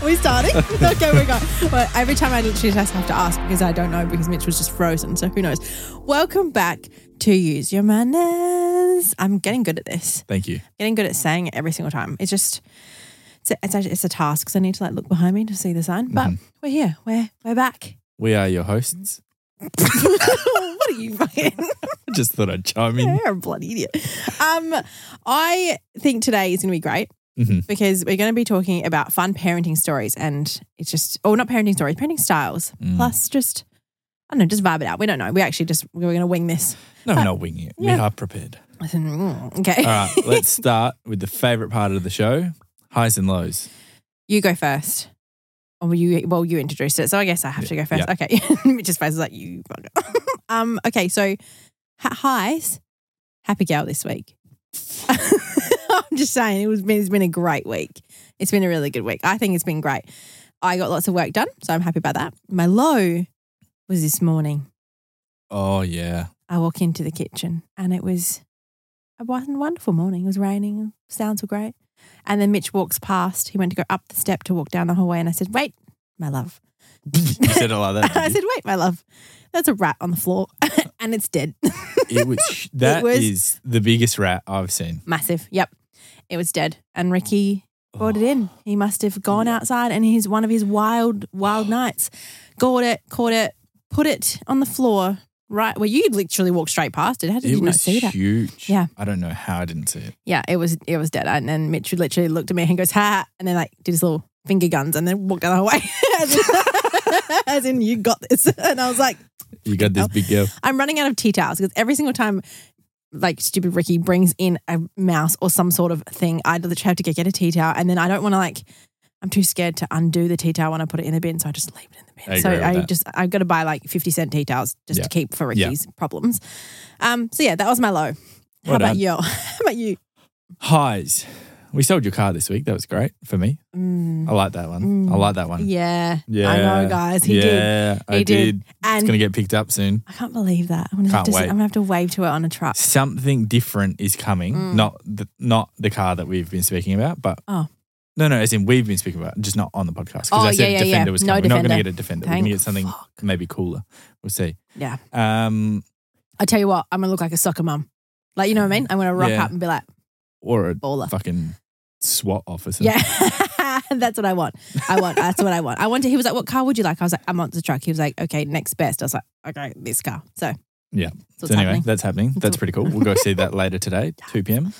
Are we starting? okay, we're going. Well, every time I literally just have to ask because I don't know because Mitch was just frozen. So who knows? Welcome back to Use Your Manners. I'm getting good at this. Thank you. Getting good at saying it every single time. It's just it's a, it's, actually, it's a task because I need to like look behind me to see the sign. But we're here. We're we're back. We are your hosts. what are you fucking? I just thought I'd chime in. You're a bloody idiot. Um, I think today is going to be great Mhm. because we're going to be talking about fun parenting stories, and it's just, oh, not parenting stories, parenting styles. Mm. Plus, just I don't know, just vibe it out. We don't know. We actually just we're going to wing this. No, we're not winging it. yeah. We are prepared. Mm, okay, All right, let's start with the favorite part of the show highs and lows. you go first. Or you well, you introduced it, so I guess I have to go first. yeah. Okay, face is like you. um. Okay, so ha- highs, happy gal this week. I'm just saying it was been, it's been a great week. It's been a really good week. I think it's been great. I got lots of work done, so I'm happy about that. My low was this morning. Oh, yeah. I walk into the kitchen and it was a wonderful morning. It was raining, sounds were great. And then Mitch walks past. He went to go up the step to walk down the hallway, and I said, "Wait, my love." you said it like that. I said, "Wait, my love." There's a rat on the floor, and it's dead. it was that is was- the biggest rat I've seen. Massive. Yep, it was dead. And Ricky oh. brought it in. He must have gone outside, and his one of his wild, wild nights, got it, caught it, put it on the floor. Right where you literally walked straight past it. How did It you not see that? huge. Yeah. I don't know how I didn't see it. Yeah, it was it was dead. And then Mitch literally looked at me and goes, ha, and then like did his little finger guns and then walked down the hallway. as, in, as in, you got this. And I was like, You got this big girl. I'm running out of tea towels because every single time like stupid Ricky brings in a mouse or some sort of thing, I literally have to get, a tea towel. And then I don't want to like I'm too scared to undo the tea towel when I put it in the bin, so I just leave it in the bin. I so I that. just I've got to buy like fifty cent tea towels just Yeah. to keep for Yeah. Ricky's problems. Um, so yeah, that was my low. How Well about done. you? How about you? Highs. We sold your car this week. That was great for me. Mm. I like that one. I like that one. Yeah, Yeah. I know, guys. He did, yeah, I He did. did. It's going to get picked up soon. I can't believe that. I'm gonna have Can't to. wait. I'm gonna have to wave to it on a truck. Something different is coming. Mm. Not the not the car that we've been speaking about, but Oh. no, no, as in we've been speaking about, just not on the podcast. Because Oh, I said yeah, yeah, Defender yeah. was No coming. We're not going to get a Defender. We're going to get something fuck. maybe cooler. We'll see. Yeah, Um, I tell you what, I'm gonna look like a soccer mum. Like you know what I mean? I'm gonna rock Yeah. up and be like or a baller. fucking SWAT officer. Yeah, that's what I want. I want. That's what I want. I want to. He was like, "What car would you like?" I was like, "I want the truck." He was like, "Okay, next best." I was like, "Okay, this car." So Yeah. So anyway, happening. that's happening. That's pretty cool. We'll go see that later today, 2 p.m.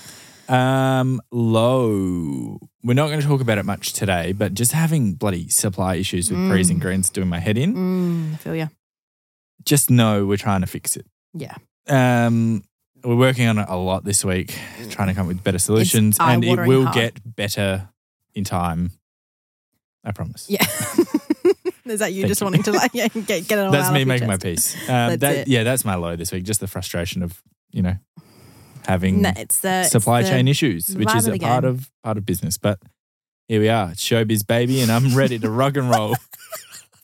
Um, low. We're not going to talk about it much today, but just having bloody supply issues with Breeze and Greens doing my head in. Mm, I feel you. Just know we're trying to fix it. Yeah. Um, we're working on it a lot this week, trying to come up with better solutions, and it will hard. get better in time. I promise. Yeah. Is that you Thank just you. wanting to like yeah, get get it all That's me making my chest? peace. Um, That's that. Yeah, that's my low this week. Just the frustration of you know having No, it's the it's supply the- chain issues, which is a part of part of business. But here we are, it's showbiz baby, and I'm ready to rock and roll.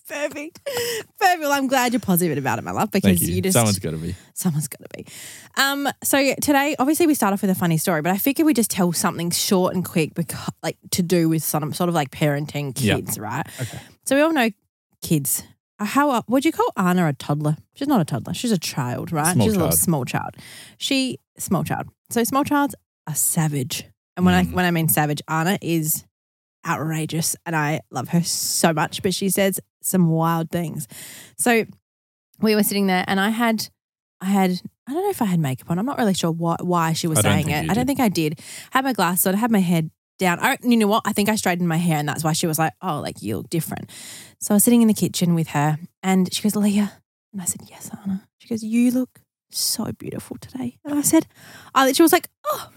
Perfect. Perfect. Well, I'm glad you're positive about it, my love, because Thank you. just Someone's got to be. Someone's got to be. Um, so today, obviously, we start off with a funny story, but I figured we just tell something short and quick, because like to do with some sort of like parenting kids, right? Okay. So we all know kids. Uh, How would you call Anna a toddler? She's not a toddler. She's a child, right? Small She's a little small child. She small child. So small childs are savage, and when I Mm. when I mean savage, Anna is outrageous, and I love her so much. But she says some wild things. So we were sitting there, and I had, I had, I don't know if I had makeup on. I'm not really sure why, why she was saying it. I don't think I did. I Had my glasses on. I had my head down. I, you know what? I think I straightened my hair, and that's why she was like, "Oh, like you look different." So I was sitting in the kitchen with her, and she goes, "Leah," and I said, "Yes, Anna." She goes, "You look so beautiful today," and I said, "I." She was like, "Oh."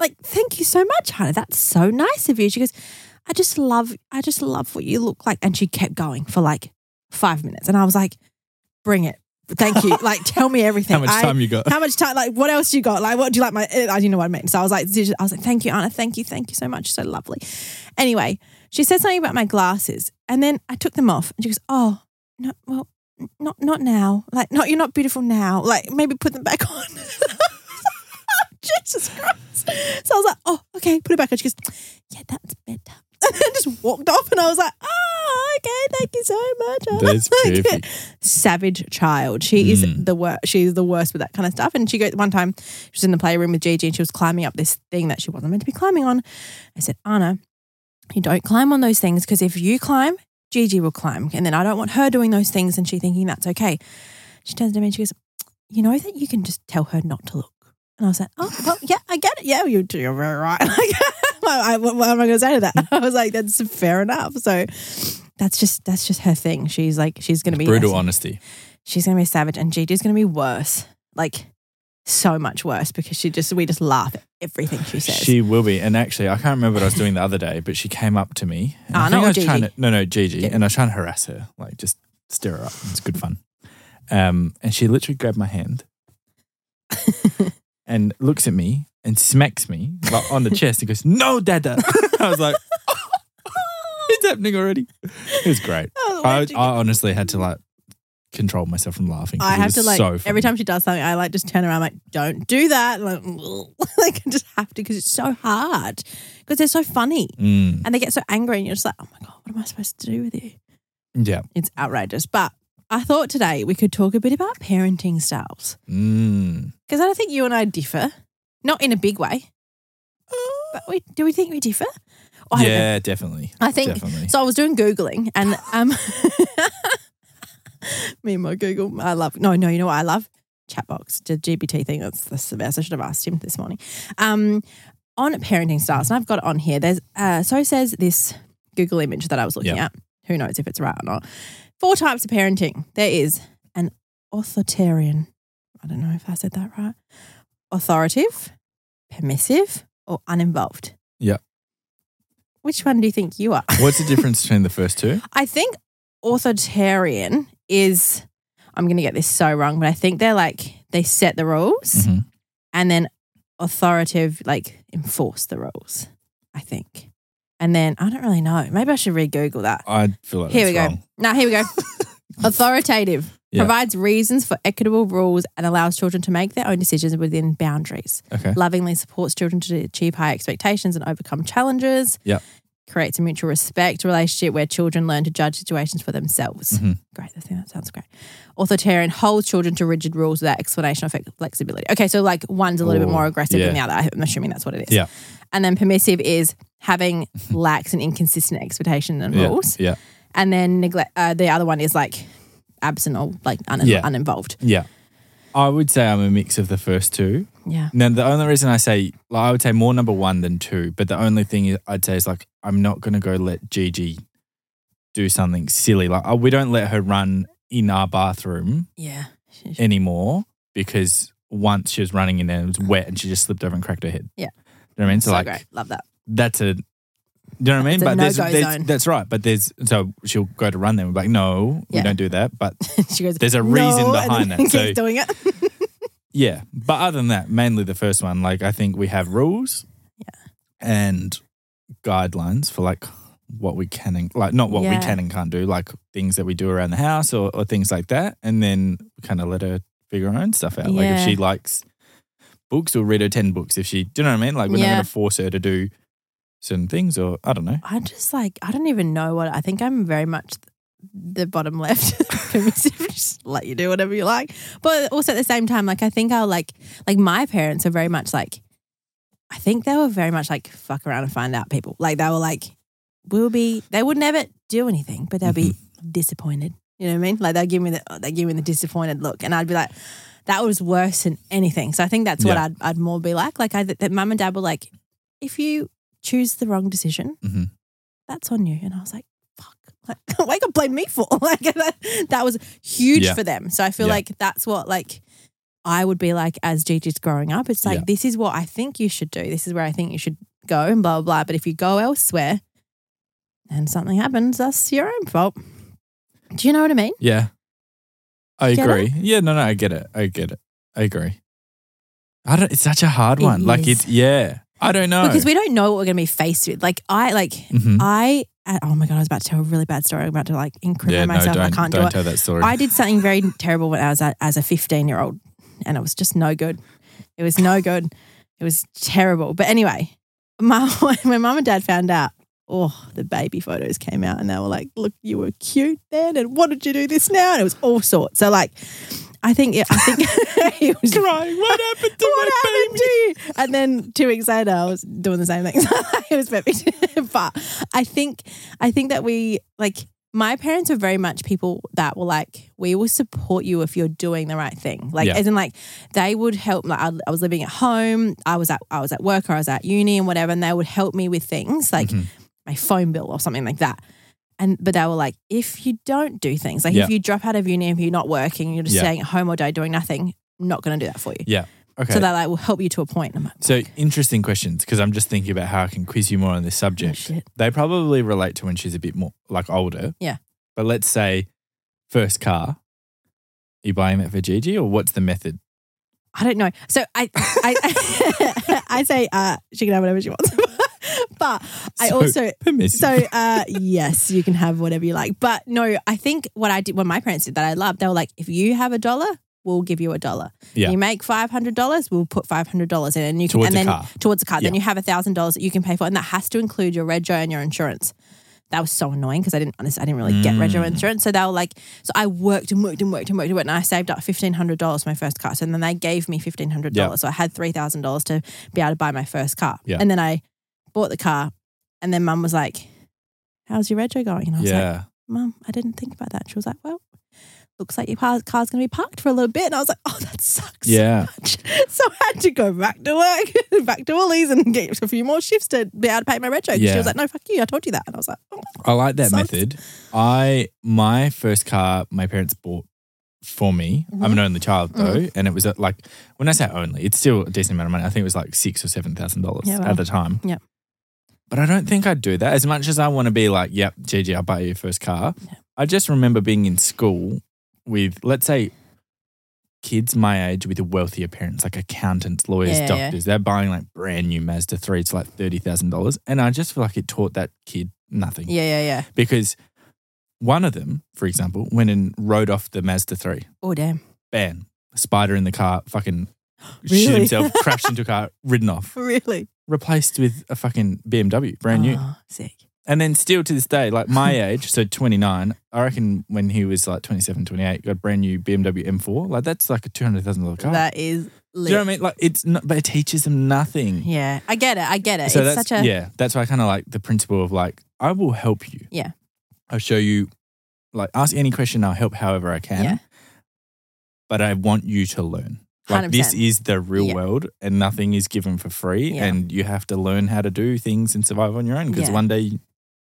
Like, thank you so much, Anna. That's so nice of you. She goes, I just love, I just love what you look like. And she kept going for like five minutes. And I was like, bring it. Thank you. like, tell me everything. How much I- time you got? how much time? Like, what else you got? Like, what do you like? My, uh, I didn't know what I meant. So I was like, I was like, thank you, Anna. Thank you, thank you so much. So lovely. Anyway, she said something about my glasses, and then I took them off, and she goes, "Oh, no, well, not not now. Like, not you're not beautiful now. Like, maybe put them back on." Jesus Christ. So I was like, oh, okay, put it back on. She goes, yeah, that's better. And just walked off and I was like, oh, okay, thank you so much. Anna." That's Like, perfect. savage child. She is Mm. the worst. She's the worst with that kind of stuff. And she goes one time, she was in the playroom with Gigi and she was climbing up this thing that she wasn't meant to be climbing on. I said, Anna, you don't climb on those things because if you climb, Gigi will climb. And then I don't want her doing those things and she thinking that's okay. She turns to me and she goes, You know that you can just tell her not to look. And I was like, Oh, well, yeah, I get it. Yeah, you- you're very right. Like, I- what, what am I going to say to that? I was like, That's fair enough. So that's just that's just her thing. She's like, she's going to be Brutal honesty. she's gonna be a savage and Gigi's gonna be worse. Like so much worse because she just we just laugh at everything she says. She will be. And actually, I can't remember what I was doing the other day, but she came up to me. and I think or I was trying Gigi? to, no, no, Gigi. Yeah. And I was trying to harass her, like just stir her up. It's good fun. Um, and she literally grabbed my hand and looks at me and smacks me like, on the chest and goes, No, Dada. I was like, It's happening already. It was great. Oh, I. I honestly had to like control myself from laughing. I have to like so every time she does something, I like just turn around like, don't do that. Like, like I just have to because it's so hard because they're so funny Mm, and they get so angry and you're just like, oh my god, what am I supposed to do with you? yeah. It's outrageous. But I thought today we could talk a bit about parenting styles Mm. because I don't think you and I differ, not in a big way. But we do we think we differ? Or I don't know. Yeah, definitely. I think Definitely. so. I was doing googling, and um, me and my Google. I love no, no. You know what I love? Chatbox, the GPT thing. That's the best. I should have asked him this morning. Um, on parenting styles, and I've got it on here. There's uh, so says this Google image that I was looking Yeah. at. Who knows if it's right or not? Four types of parenting. There is an authoritarian. I don't know if I said that right. Authoritative, permissive, or uninvolved. Yeah. Which one do you think you are? What's the difference between the first two? I think authoritarian is, I'm going to get this so wrong, but I think they're like, they set the rules Mhm. and then authoritative, like enforce the rules, I think. And then I don't really know. Maybe I should re Google that. I feel like Here we that's go. wrong. Now, here we go. authoritative Yeah. provides reasons for equitable rules and allows children to make their own decisions within boundaries Okay. lovingly supports children to achieve high expectations and overcome challenges. Yep. Creates a mutual respect relationship where children learn to judge situations for themselves. Mhm. Great. I think that sounds great. Authoritarian holds children to rigid rules without explanation or flexibility. Okay, so like one's a little bit more aggressive than the other. I'm assuming that's what it is. Yeah. And then permissive is having lax and inconsistent expectations and Yeah. rules. Yeah. And then neglect. Uh, the other one is like absent or like un- Yeah. uninvolved. Yeah. I would say I'm a mix of the first two. Yeah. Now, the only reason I say, like, I would say more number one than two, but the only thing is- I'd say is like, I'm not going to go let Gigi do something silly. Like, we don't let her run in our bathroom Yeah. anymore because once she was running in there, it was wet and she just slipped over and cracked her head. Yeah. You know what I mean? So, So like, great. Love that. that's a, you know what I mean? It's but there's, there's zone. that's right. But there's, so she'll go to run there and be like, no, Yeah. we don't do that. But she goes, There's a reason behind that. So- doing it. Yeah, but other than that, mainly the first one. Like I think we have rules, Yeah. and guidelines for like what we can and like not what we can and can't do, like things that we do around the house or, or things like that, and then kind of let her figure her own stuff out. Like if she likes books, we'll read her ten books. If she, do you know what I mean? Like we're not going to force her to do certain things, or I don't know. I'm just like I don't even know what I think. I'm very much the bottom left, just let you do whatever you like. But also at the same time, like I think I'll like like my parents are very much like. I think they were very much like fuck around and find out people. Like they were like, we'll be. They would never do anything, but they'll be mm-hmm. disappointed. You know what I mean? Like they'll give me the they give me the disappointed look, and I'd be like, that was worse than anything. So I think that's what I'd I'd more be like. Like I that mum and dad were like, if you choose the wrong decision, Mhm. that's on you. And I was like, fuck, like, what you blame me for? Like that, that was huge Yeah. for them. So I feel Yeah. like that's what like I would be like as Gigi's growing up. It's like Yeah. this is what I think you should do. This is where I think you should go, and blah blah blah. But if you go elsewhere and something happens, that's your own fault. Do you know what I mean? Yeah, I Get it? agree. Yeah, no, no, I get it. I get it. I agree. I don't. It's such a hard It one. Like is. it's yeah. I don't know Because we don't know what we're gonna be faced with. Like I like Mhm. I. Oh my god! I was about to tell a really bad story. I'm about to like incriminate yeah, no, myself. I can't do it. tell that story. I did something very terrible when I was a, as a 15 year old, and it was just no good. It was no good. It was terrible. But anyway, my, when my mum and dad found out oh, the baby photos came out and they were like, look, you were cute then. And what did you do this now? And it was all sorts. So, like, I think, I think he was Crying. What happened to what my happened baby? to you? And then two weeks later, I was doing the same thing. it was perfect. but I think, I think that we like my parents were very much people that were like, we will support you if you're doing the right thing. Like, Yeah. as in, like they would help. Like, I, I was living at home, I was at, I was at work, or I was at uni and whatever, and they would help me with things like Mhm. my phone bill or something like that. And but they were like, if you don't do things, like Yeah. if you drop out of uni, if you're not working, you're just Yeah. staying at home all day doing nothing, I'm not going to do that for you. Yeah. Okay. So that like will help you to a point. Like, So interesting questions because I'm just thinking about how I can quiz you more on this oh, subject. shit. they probably relate to when she's a bit more like older. Yeah. But let's say first car. Are you buying that for Gigi or what's the method? I don't know. So I I I say uh, she can have whatever she wants, but I So also permissive. so uh, yes, you can have whatever you like. But no, I think what I did when my parents did that I loved. They were like, if you have a dollar, we'll give you a dollar. Yeah. You make five hundred dollars, we'll put five hundred dollars in, and you can Towards and then car. towards a car. Then you have a thousand dollars that you can pay for, and that has to include your rego and your insurance. That was so annoying because I didn't honestly I didn't really get rego Mm. insurance. So they were like, so I worked and worked and worked and worked and worked, and I saved up fifteen hundred dollars for my first car. So then they gave me fifteen hundred dollars. So I had three thousand dollars to be able to buy my first car. Yeah. And then I bought the car, and then Mum was like, "How's your rego going?" And I was like, yeah. Mum, I didn't think about that. She was like, Well, looks like your car, car's going to be parked for a little bit. And I was like, Oh, that sucks. so Yeah. much." So I had to go back to work, back to Woolies and get a few more shifts to be able to pay my rego. 'Cause Yeah. She was like, No, fuck you. I told you that. And I was like, oh. I like that Sucks. method. I my first car my parents bought for me. I'm Mm-hmm. an only child though, and it was at like when I say only, it's still a decent amount of money. I think it was like six or seven thousand dollars Yeah, wow. at the time. Yep. But I don't think I'd do that as much as I want to be like, "Yep, Gigi, I'll buy you your first car." I just remember being in school with, let's say, kids my age with wealthier parents, like accountants, lawyers, Yeah, yeah, yeah. doctors. They're buying like brand new Mazda three to like thirty thousand dollars, and I just feel like it taught that kid nothing Yeah, yeah, yeah. because one of them, for example, went and rode off the Mazda 3. Oh, damn. Bam. Spider in the car, fucking shit himself, crashed into a car, ridden off. Really? Replaced with a fucking BMW, brand new. Oh, sick. And then still to this day, like my age, so 29, I reckon when he was like 27, 28, got a brand new BMW M4. Like that's like a $200,000 car. That is Do you know what I mean? Like it's not, but it teaches them nothing. Yeah, I get it. I get it. So it's that's such a yeah. That's why I kind of like the principle of like I will help you. Yeah. I'll show you. Like ask any question. I'll help however I can. Yeah. But I want you to learn. Like this 100%. is the real Yeah. world, and nothing is given for free, Yeah. and you have to learn how to do things and survive on your own. Because Yeah. one day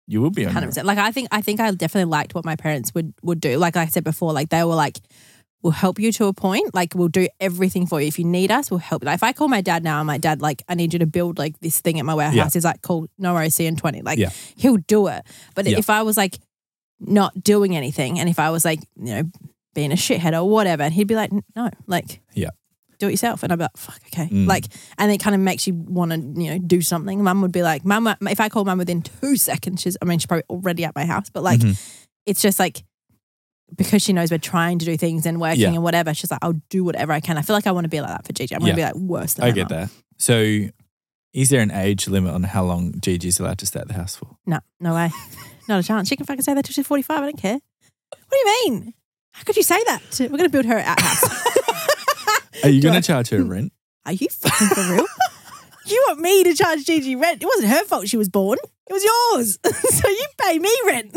you will be on your own. Like I think I think I definitely liked what my parents would would do. Like, I said before, like they were like, "We'll help you to a point. Like we'll do everything for you. If you need us, we'll help." you. Like if I call my dad now, I'm like, "Dad, like I need you to build like this thing at my warehouse." He's like, "Cool, no worries, see in 20. Like Yeah. he'll do it. But if I was like not doing anything, and if I was like you know being a shithead or whatever, and he'd be like, "No, like Yeah. Do it yourself. And I'd be like, fuck, okay. Mm. Like, and it kind of makes you want to, you know, do something. Mum would be like, Mum, if I call mum within two seconds, she's, I mean, she's probably already at my house, but like, Mhm. it's just like, because she knows we're trying to do things and working Yeah. and whatever, she's like, I'll do whatever I can. I feel like I want to be like that for Gigi. I'm going to be like worse than I get that. So, is there an age limit on how long Gigi's allowed to stay at the house for? No, no way. Not a chance. She can fucking say that till she's 45. I don't care. What do you mean? How could you say that? We're going to build her outhouse. Are you going to charge her rent? Are you fucking for real? you want me to charge Gigi rent? It wasn't her fault she was born. It was yours. so you pay me rent.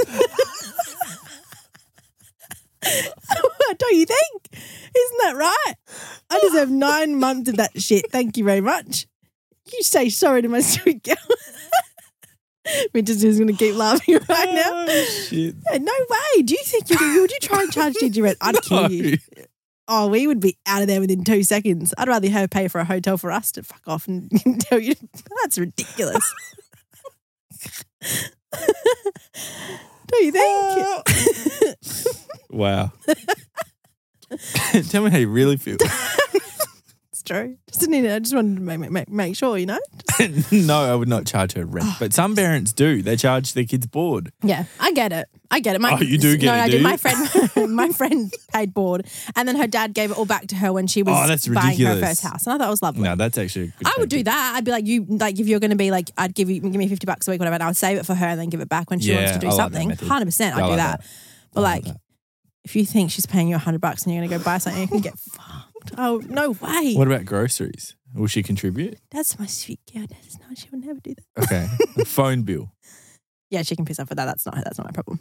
Don't you think? Isn't that right? I deserve nine months of that shit. Thank you very much. You say sorry to my sweet girl. Winter's is going to keep laughing right now. Oh, shit. Yeah, no way. Do you think you would you try and charge Gigi rent? I'd kill you. Oh, we would be out of there within two seconds. I'd rather her pay for a hotel for us to fuck off and tell you that's ridiculous. Don't you think? Wow. Tell me how you really feel. It's true. Just need. I just wanted to make, make, make sure, you know. no, I would not charge her rent. Oh, but some parents do. They charge their kids board. Yeah, I get it. I get it. My, Oh, you do get no, it, I do do. you? My friend, my friend paid board, and then her dad gave it all back to her when she was Oh, that's buying her ridiculous. first house, and I thought it was lovely. No, that's actually. A good I would do that. I'd be like, you like if you're going to be like, I'd give you give me fifty bucks a week, whatever, and I'll save it for her and then give it back when she wants Yeah, to do I like that something. method. Hundred percent, I I'd do like that. that. But I like, if you think she's paying you hundred bucks and you're going to go buy something, you can get fucked. Oh no way! What about groceries? Will she contribute? That's my sweet girl. That's not. She would never do that. Okay. A phone bill. Yeah, she can piss off for that. That's not. That's not my problem.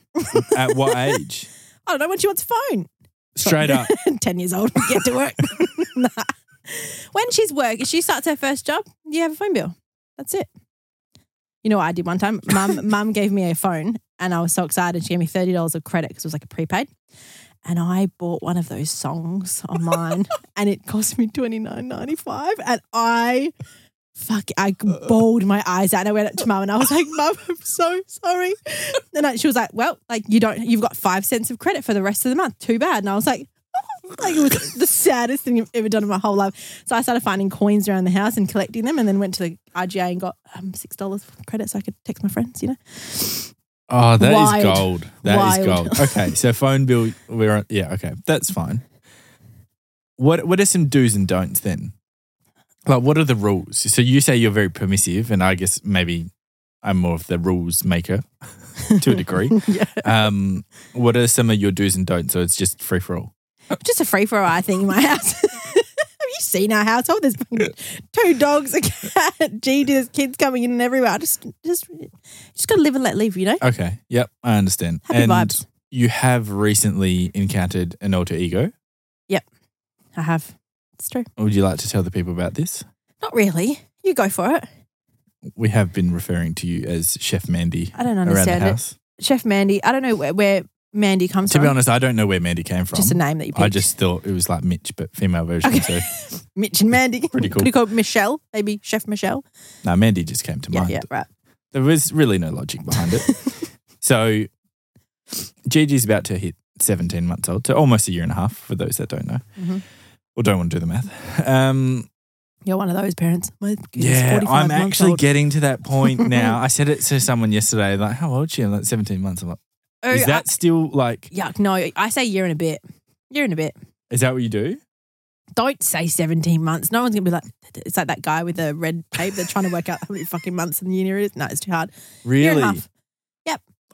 At what age? I don't know when she wants a phone. Straight up. 10 years old, get to work. Nah. When she's work, she starts her first job, you have a phone bill. That's it. You know what I did one time? Mum, mum gave me a phone and I was so excited. She gave me $30 of credit because it was like a prepaid. And I bought one of those songs online and it cost me twenty nine ninety five. And I fuck I bawled my eyes out. And I went up to mum and I was like, Mum, I'm so sorry. And I, she was like, Well, like you don't you've got five cents of credit for the rest of the month. Too bad. And I was like, "Oh," like it was the saddest thing I've ever done in my whole life. So I started finding coins around the house and collecting them and then went to the IGA and got um, six dollars credit so I could text my friends, you know? Oh, that is gold. That is Wild. gold. Okay, so phone bill. We're on, yeah. Okay, that's fine. What What are some do's and don'ts then? Like, what are the rules? So you say you're very permissive, and I guess maybe I'm more of the rules maker to a degree. yeah. Um, what are some of your do's and don'ts? So it's just free for all. Just a free for all, I think, in my house. Seen our household? There's two dogs, a cat, gee, there's kids coming in and everywhere. I just, just, just gotta live and let live, you know? Okay. Yep, I understand. Happy and vibes. you have recently encountered an alter ego. Yep. I have. It's true. Would you like to tell the people about this? Not really. You go for it. We have been referring to you as Chef Mandy I don't around the understand it. Chef Mandy. I don't know where, where Mandy comes To from. be honest, I don't know where Mandy came from. just a name that you picked. I just thought it was like Mitch, but female version. Okay. So Mitch and Mandy. Pretty cool. Could you call Michelle? Maybe Chef Michelle. no, Mandy just came to Yeah, mind. yeah, right. There was really no logic behind it. so Gigi's about to hit 17 months old, so almost a year and a half for those that don't know Mhm. or don't want to do the math. Um, You're one of those parents. My yeah, I'm actually old. getting to that point now. I said it to someone yesterday, like, how old is she? I'm like, 17 months. I'm like, Oh, is that I- still like, yuck? No, I say year and a bit. Year and a bit. is that what you do? Don't say 17 months. No one's going to be like, it's like that guy with the red tape. They're trying to work out how many fucking months in the year it is. No, it's too hard. Really? Year and a half.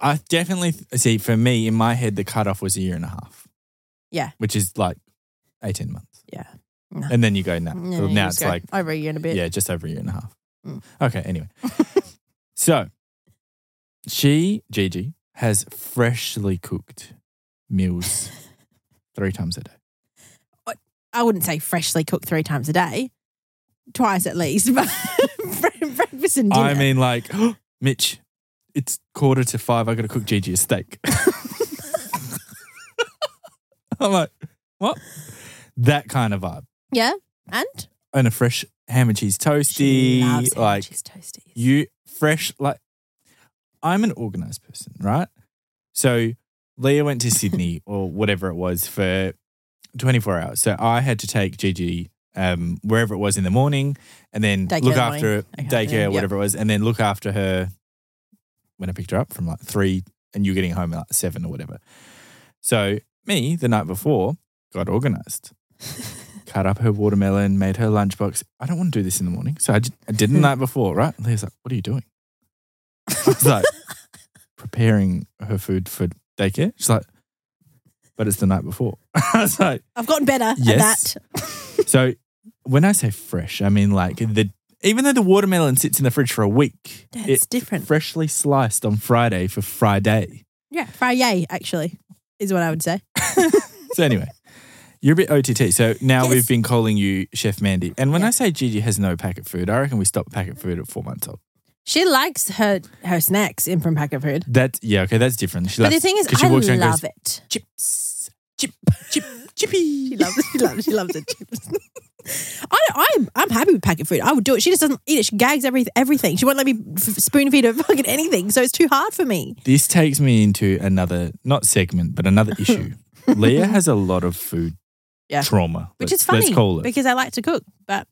I definitely see for me in my head the cutoff was a year and a half. Yeah. Which is like 18 months. Yeah. No. And then you go, now. Now it's like, over a year and a bit. yeah, just over a year and a half. Mm. Okay, anyway. so she, Gigi, has freshly cooked meals three times a day. I wouldn't say freshly cooked three times a day, twice at least, but breakfast and dinner. I mean, like, Mitch, it's quarter to five. I got to cook Gigi a steak. I'm like, what? That kind of vibe. yeah, and And a fresh ham and cheese she toasty. loves ham and like, cheese toasties. you fresh like I'm an organized person, right? So Leah went to Sydney or whatever it was for 24 hours. So I had to take Gigi um, wherever it was in the morning and then Daycare look after morning. Okay, daycare, whatever it was, and then look after her when I picked her up from like three and you're getting home at like seven or whatever. So me, the night before, got organized. Cut up her watermelon, made her lunchbox. I don't want to do this in the morning. So I did the night before, right? Leah's like, what are you doing? I was like, preparing her food for daycare. She's like, but it's the night before. I was like, I've gotten better Yes. at that. so when I say fresh, I mean like the even though the watermelon sits in the fridge for a week, it's different. Freshly sliced on Friday for Friday. Yeah, Friday actually is what I would say. So anyway, you're a bit OTT. So now Yes. we've been calling you Chef Mandy. And when Yeah. I say Gigi has no packet food, I reckon we stopped packet food at four months old. She likes her her snacks in from packet food. That's yeah, okay, that's different. She But the thing is, she I walks around and love goes, it. chips, chip, chip, chippy. She loves it. She loves it. She loves it. I, I'm I'm happy with packet food. I would do it. She just doesn't eat it. She gags every, everything. She won't let me f- spoon feed her fucking anything. So it's too hard for me. This takes me into another not segment, but another issue. Leah has a lot of food Yeah. trauma. which is funny Let's call it. because I like to cook, but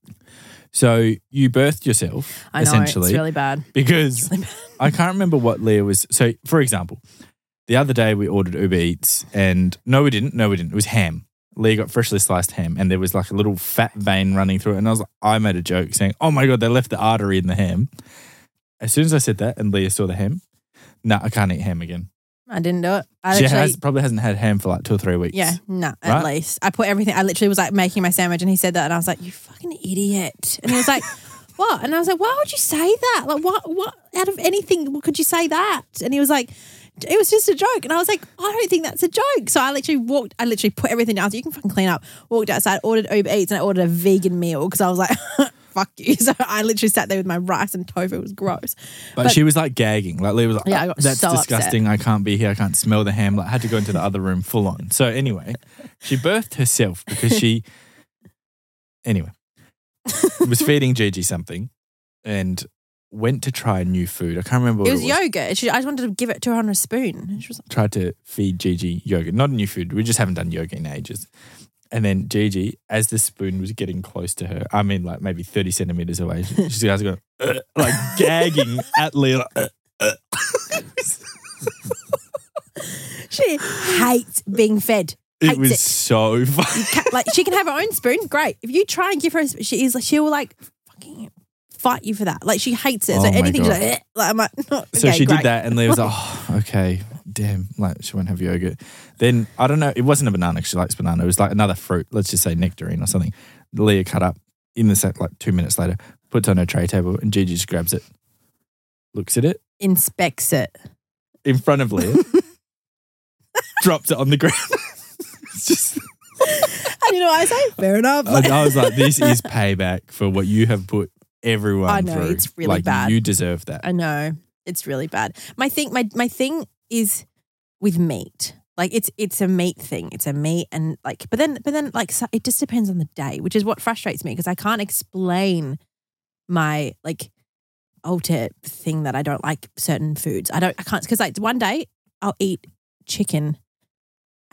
so you birthed yourself I know essentially it's really bad. because Really bad. I can't remember what Leah was. So, for example, the other day we ordered Uber Eats, and no, we didn't. No, we didn't. It was ham. Leah got freshly sliced ham, and there was like a little fat vein running through it. And I was like, I made a joke saying, "Oh my god, they left the artery in the ham." As soon as I said that, and Leah saw the ham, no, I can't eat ham again. I didn't do it. I she has probably hasn't had ham for like two or three weeks. yeah, no, at Right? least I put everything. I literally was like making my sandwich, and he said that, and I was like, "You fucking idiot!" And he was like, "What?" And I was like, "Why would you say that? Like, what? What? Out of anything, could you say that?" And he was like. It was just a joke, and I was like, I don't think that's a joke. So I literally walked. I literally put everything down. So you can fucking clean up. Walked outside, ordered Uber Eats, and I ordered a vegan meal because I was like, "Fuck you." So I literally sat there with my rice and tofu. It was gross. But, But- she was like gagging. Like Leah was like, Yeah, "Oh, "That's so upset. disgusting. I can't be here. I can't smell the ham." Like, I had to go into the other room full on. So anyway, she birthed herself because she, anyway, was feeding Gigi something, and went to try new food. I can't remember. What It was it was. yogurt. She, I just wanted to give it to her on a spoon. She was like, Tried to feed Gigi yogurt, not a new food. We just haven't done yogurt in ages. And then Gigi, as the spoon was getting close to her, I mean, like maybe thirty centimeters away, she- she's going "Ugh," like gagging at Leah. like, "Ugh." Uh, uh. She hates being fed. It was it. so funny. Like she can have her own spoon, great. If you try and give her, a sp- she is she will like fucking fight you for that. Like she hates it. Oh so anything, she's like, "Eh." like I'm like, So okay, she great. did that, and Leah was like, "Oh, okay, damn, like she won't have yogurt." Then I don't know. It wasn't a banana. 'cause She likes banana. It was like another fruit. Let's just say nectarine or something. Leah cut up in the set like two minutes later, puts on her tray table, and Gigi just grabs it, looks at it Inspects it. in front of Leah, drops it on the ground. it's just. And you know what I say? Fair enough. I, I was like, "This is payback for what you have put everyone I know, through. it's really like, bad. You deserve that." I know it's really bad. My thing, my my thing is with meat. Like it's it's a meat thing. It's a meat and like, but then but then like so it just depends on the day, which is what frustrates me because I can't explain my like alter thing that I don't like certain foods. I don't. I can't because like one day I'll eat chicken.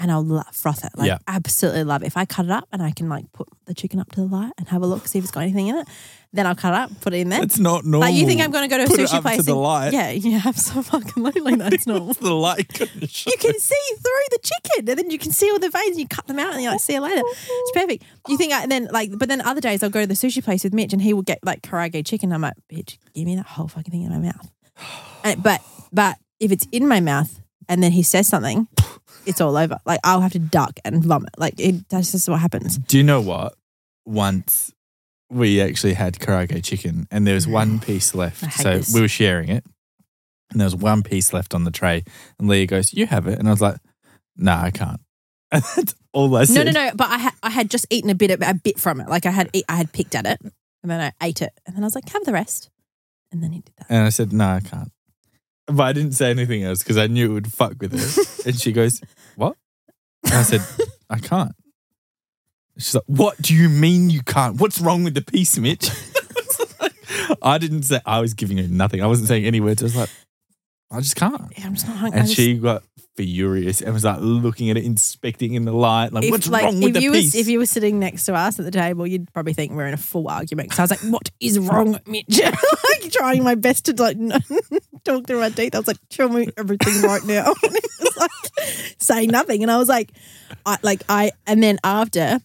And I'll lo- froth it, like Yeah. absolutely love it. If I cut it up and I can like put the chicken up to the light and have a look, see if it's got anything in it, then I'll cut it up, put it in there. It's not normal. Like you think I'm going to go to a Put sushi up place? to the light. Yeah, yeah, absolutely. That's normal. the light You can see through the chicken, and then you can see all the veins. And you cut them out, and you're like, "See you later." It's perfect. You think, I, and then like, but then other days I'll go to the sushi place with Mitch, and he will get like karaage chicken. I'm like, "Bitch, give me that whole fucking thing in my mouth." And, but but if it's in my mouth, and then he says something, it's all over. Like I'll have to duck and vomit. Like it, that's just what happens. Do you know what? Once we actually had karaage chicken and there was mm. one piece left. So this. we were sharing it and there was one piece left on the tray. And Leah goes, You have it. And I was like, Nah, I can't. And that's all I No, said. no, no. But I had I had just eaten a bit of, a bit from it. Like I had eat, I had picked at it, and then I ate it, and then I was like, "Have the rest," and then he did that. And I said, No, I can't. But I didn't say anything else because I knew it would fuck with her. and she goes, What? And I said, I can't. She's like, What do you mean you can't? What's wrong with the piece, Mitch? I didn't say I was giving her nothing. I wasn't saying any words. I was like, I just can't. Yeah, I'm just not hungry. And just- she got furious and was like looking at it, inspecting in the light, like, if, what's like, wrong with if the you piece? Was, if you were sitting next to us at the table, you'd probably think we're in a full argument. Because I was like, "What is wrong, Mitch?" like trying my best to like talk through my teeth. I was like, "Show me everything right now." and he was like, say nothing, and I was like, "I like I." And then after.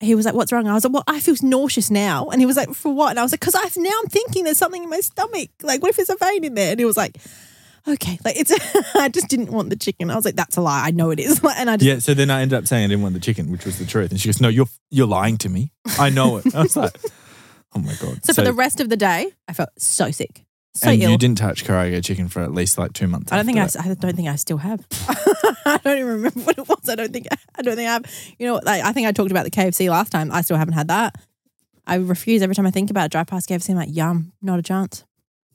He was like, "What's wrong?" I was like, "Well, I feel nauseous now." And he was like, "For what?" And I was like, "Cause I now I'm thinking there's something in my stomach. Like, what if there's a vein in there?" And he was like, "Okay, like it's." I just didn't want the chicken. I was like, "That's a lie. I know it is." And I just yeah, so then I ended up saying I didn't want the chicken, which was the truth. And she goes, No, you're you're lying to me. I know it. I was like, Oh my God. So, for the rest of the day, I felt so sick, so and ill. you didn't touch karaage chicken for at least like two months. I don't think I, I don't think I still have. I don't even remember what it was. I don't think I don't think I have. You know, like I think I talked about the KFC last time. I still haven't had that. I refuse every time I think about it. Drive past KFC, I'm like, yum, not a chance.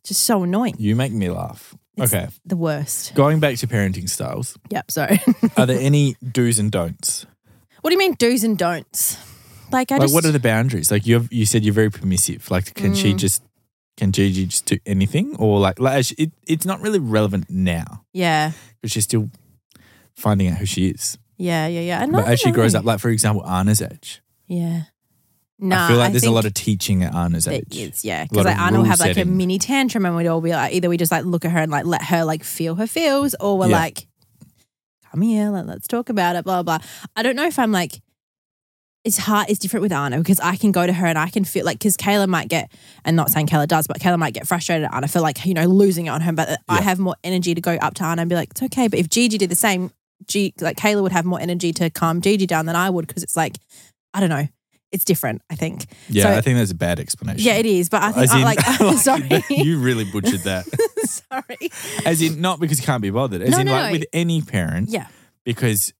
Just so annoying. You make me laugh. It's okay. the worst. Going back to parenting styles, Yep. Sorry. are there any do's and don'ts? what do you mean do's and don'ts? Like I like, just what are the boundaries? Like, you you said you're very permissive. Like, can she Mm. just, can Gigi just do anything? Or like, like it, it's not really relevant now yeah. because she's still finding out who she is. Yeah, yeah, yeah. And But as she grows up, like for example, Anna's age, yeah. Nah, I feel like there's a lot of teaching at Anna's age. is, yeah. Because like Anna will have like a mini tantrum, and we'd all be like, either we just like look at her and like let her like feel her feels, or we're Yeah. like, come here, like, let's talk about it, blah blah. I don't know if I'm like. It's hard. It's different with Anna because I can go to her and I can feel like because Kayla might get, and not saying Kayla does, but Kayla might get frustrated at Anna for like you know losing it on her. But I have more energy to go up to Anna and be like, it's okay. But if Gigi did the same, G like Kayla would have more energy to calm Gigi down than I would because it's like, I don't know, it's different. I think. Yeah, So- I think that's a bad explanation. Yeah, it is. But I think As I, in- like, sorry, you really butchered that. sorry. As in, not because you can't be bothered. As No, in, no, like no. with any parent, Yeah, because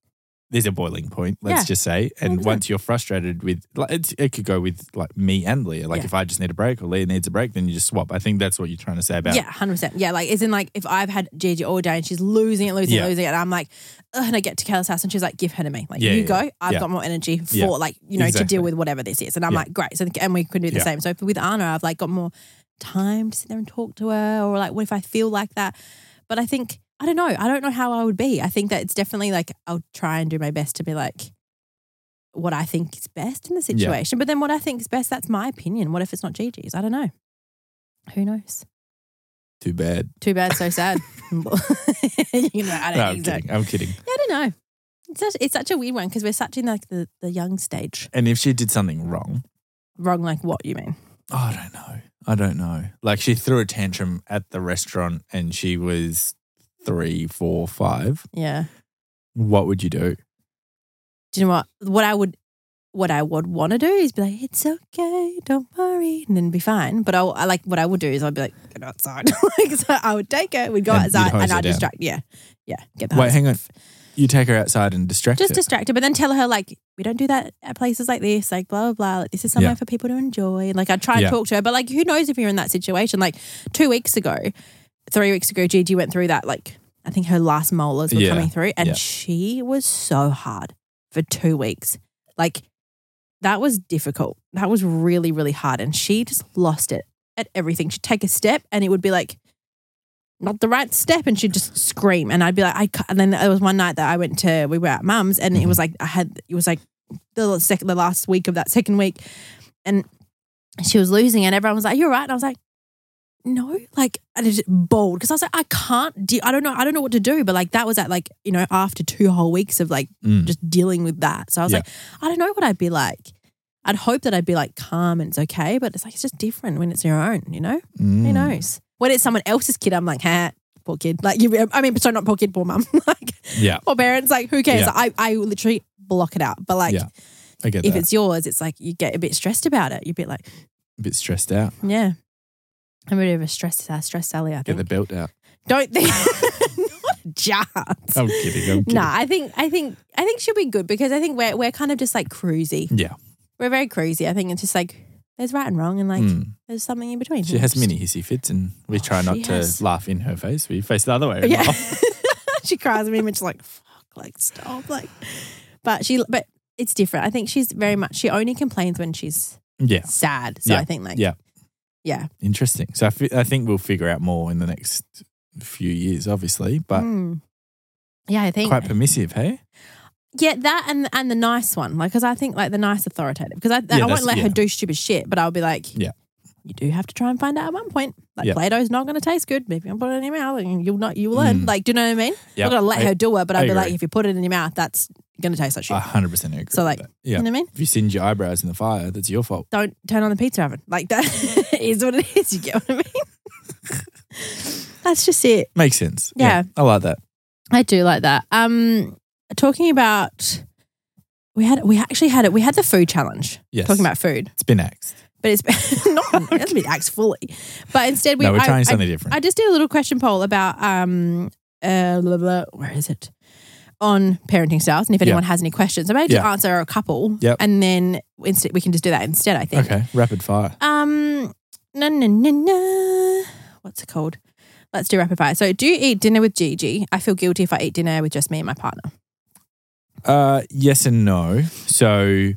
there's a boiling point. Let's Yeah. just say, and 100%. once you're frustrated with, like, it's, it could go with like me and Leah. Like, Yeah. if I just need a break or Leah needs a break, then you just swap. I think that's what you're trying to say about. yeah, hundred percent. Yeah, like in like if I've had Gigi all day and she's losing it, losing Yeah. it, losing it, and I'm like, Ugh, and I get to Kayla's house and she's like, give her to me. Like you go. I've got more energy for like you know to deal with whatever this is, and I'm like, great. So and we can do the same. So with Anna, I've like got more time to sit there and talk to her, or like what if I feel like that? But I think I don't know. I don't know how I would be. I think that it's definitely like I'll try and do my best to be like what I think is best in the situation. But then what I think is best, that's my opinion. What if it's not Gigi's? I don't know. Who knows? Too bad. Too bad, so sad. you know, I don't No, I'm so. kidding. I'm kidding. Yeah, I don't know. It's such, it's such a weird one because we're such in like the, the young stage. And if she did something wrong, Wrong, like what you mean? oh, I don't know. I don't know. Like she threw a tantrum at the restaurant and she was three, four, five. Yeah. What would you do? Do you know what? What I would, what I would want to do is be like, it's okay, don't worry, and then be fine. But I, I like what I would do is I'd be like, get outside. like, so I would take her, we'd go And you'd outside, hose and her I'd down. distract. Yeah, yeah. Get the Wait, hose. hang on. You take her outside and distract her. Just her. distract her, but then tell her like we don't do that at places like this, like blah blah blah. Like this is somewhere Yeah. for people to enjoy. And like I'd try and Yeah. talk to her, but like who knows if you're in that situation? Like two weeks ago, three weeks ago, Gigi went through that. Like I think her last molars were Yeah. coming through, and Yeah. she was so hard for two weeks. Like that was difficult. That was really really hard, and she just lost it at everything. She'd take a step, and it would be like not the right step and she'd just scream and I'd be like I ca- and then there was one night that I went to we were at mum's and it was mm-hmm. like I had it was like the second the last week of that second week and she was losing and everyone was like you're right and I was like no like and it's bold because I was like I can't de- I don't know I don't know what to do but like that was at like you know after two whole weeks of like Mm. just dealing with that so I was Yeah. like I don't know what I'd be like I'd hope that I'd be like calm and it's okay but it's like it's just different when it's your own you know who Mm. knows? When it's someone else's kid, I'm like, ha, poor kid. Like, you, I mean, so not poor kid, poor mum. like, Yeah, poor parents. Like, who cares? Yeah. I, I literally block it out. But like, Yeah, I get if that. it's yours, it's like you get a bit stressed about it. You're a bit like, a bit stressed out. yeah, I'm a bit of a stress, uh, stress Sally. I Get think. the belt out. Don't think, not a chance. I'm kidding. I'm kidding. Nah, I think, I think, I think she'll be good because I think we're we're kind of just like cruisy. Yeah. We're very cruisy. I think it's just like there's right and wrong, and like Mm. there's something in between. She has mini hissy fits, and we try Oh, not to has. laugh in her face. We face the other way. and Yeah. laugh. she cries at me and she's like, fuck, like stop. Like but she but it's different. I think she's very much she only complains when she's yeah. sad. So Yeah. I think like Yeah. Yeah. Interesting. So I, think we'll figure out more in the next few years, obviously, but Mm. Yeah, I think quite permissive, hey? yeah, that and and the nice one, like because I think like the nice authoritative, because I, I won't let her do stupid shit, but I'll be like, Yeah. you do have to try and find out at one point. Like Yeah. Play-Doh's not going to taste good. Maybe I'll put it in your mouth and you'll not you will learn. Mm. Like, do you know what I mean? Yeah. I'm not going to let I- her do it, but I I'll be agree. like, if you put it in your mouth, that's going to taste like shit. I 100% agree. So, with like, yeah. You know what I mean? If you singe your eyebrows in the fire, that's your fault. don't turn on the pizza oven. Like that is what it is. You get what I mean? That's just it. Makes sense. Yeah. I like that. I do like that. Um, talking about we had we actually had it. We had the food challenge. Yes. Talking about food, It's been axed. but it's not it hasn't been axed fully. But instead, we no, we're trying I, something different. I just did a little question poll about um uh blah, blah, where is it on parenting styles, and if anyone has any questions, I may just Yeah. answer a couple, Yep. and then instead we can just do that instead. I think. okay. Rapid fire. Um, no, no, no, no. What's it called? Let's do rapid fire. So, do you eat dinner with Gigi? I feel guilty if I eat dinner with just me and my partner. Uh, yes and no. So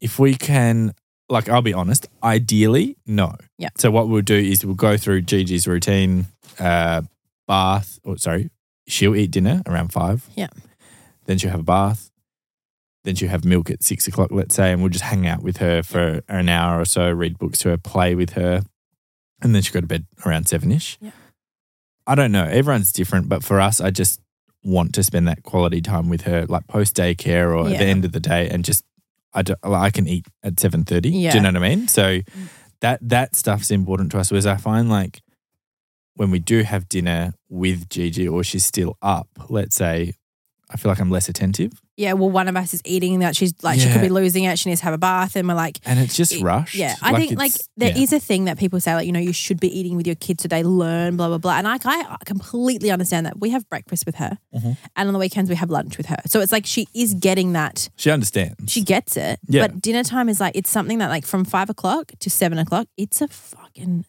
if we can, like, I'll be honest, ideally, no. Yeah. So what we'll do is we'll go through Gigi's routine, uh, bath, or sorry, she'll eat dinner around five. Yeah. then she'll have a bath, then she'll have milk at six o'clock, let's say, and we'll just hang out with her for an hour or so, read books to her, play with her, and then she'll go to bed around seven ish. Yeah. I don't know. Everyone's different, but for us, I just want to spend that quality time with her, like post daycare or at the end of the day, and just I don't, like, I can eat at seven thirty. Yeah. Do you know what I mean? So mm. that that stuff's important to us. Whereas I find like when we do have dinner with Gigi or she's still up, let's say, I feel like I'm less attentive, Yeah, well, one of us is eating that she's like she could be losing it. She needs to have a bath, and we're like, and it's just rushed. yeah. I think like it's- there is yeah. a thing that people say like you know you should be eating with your kids so they learn blah blah blah, and like I completely understand that. We have breakfast with her, Mhm. and on the weekends we have lunch with her. So it's like she is getting that. she understands. She gets it. Yeah. But dinner time is like it's something that like from five o'clock to seven o'clock, it's a fucking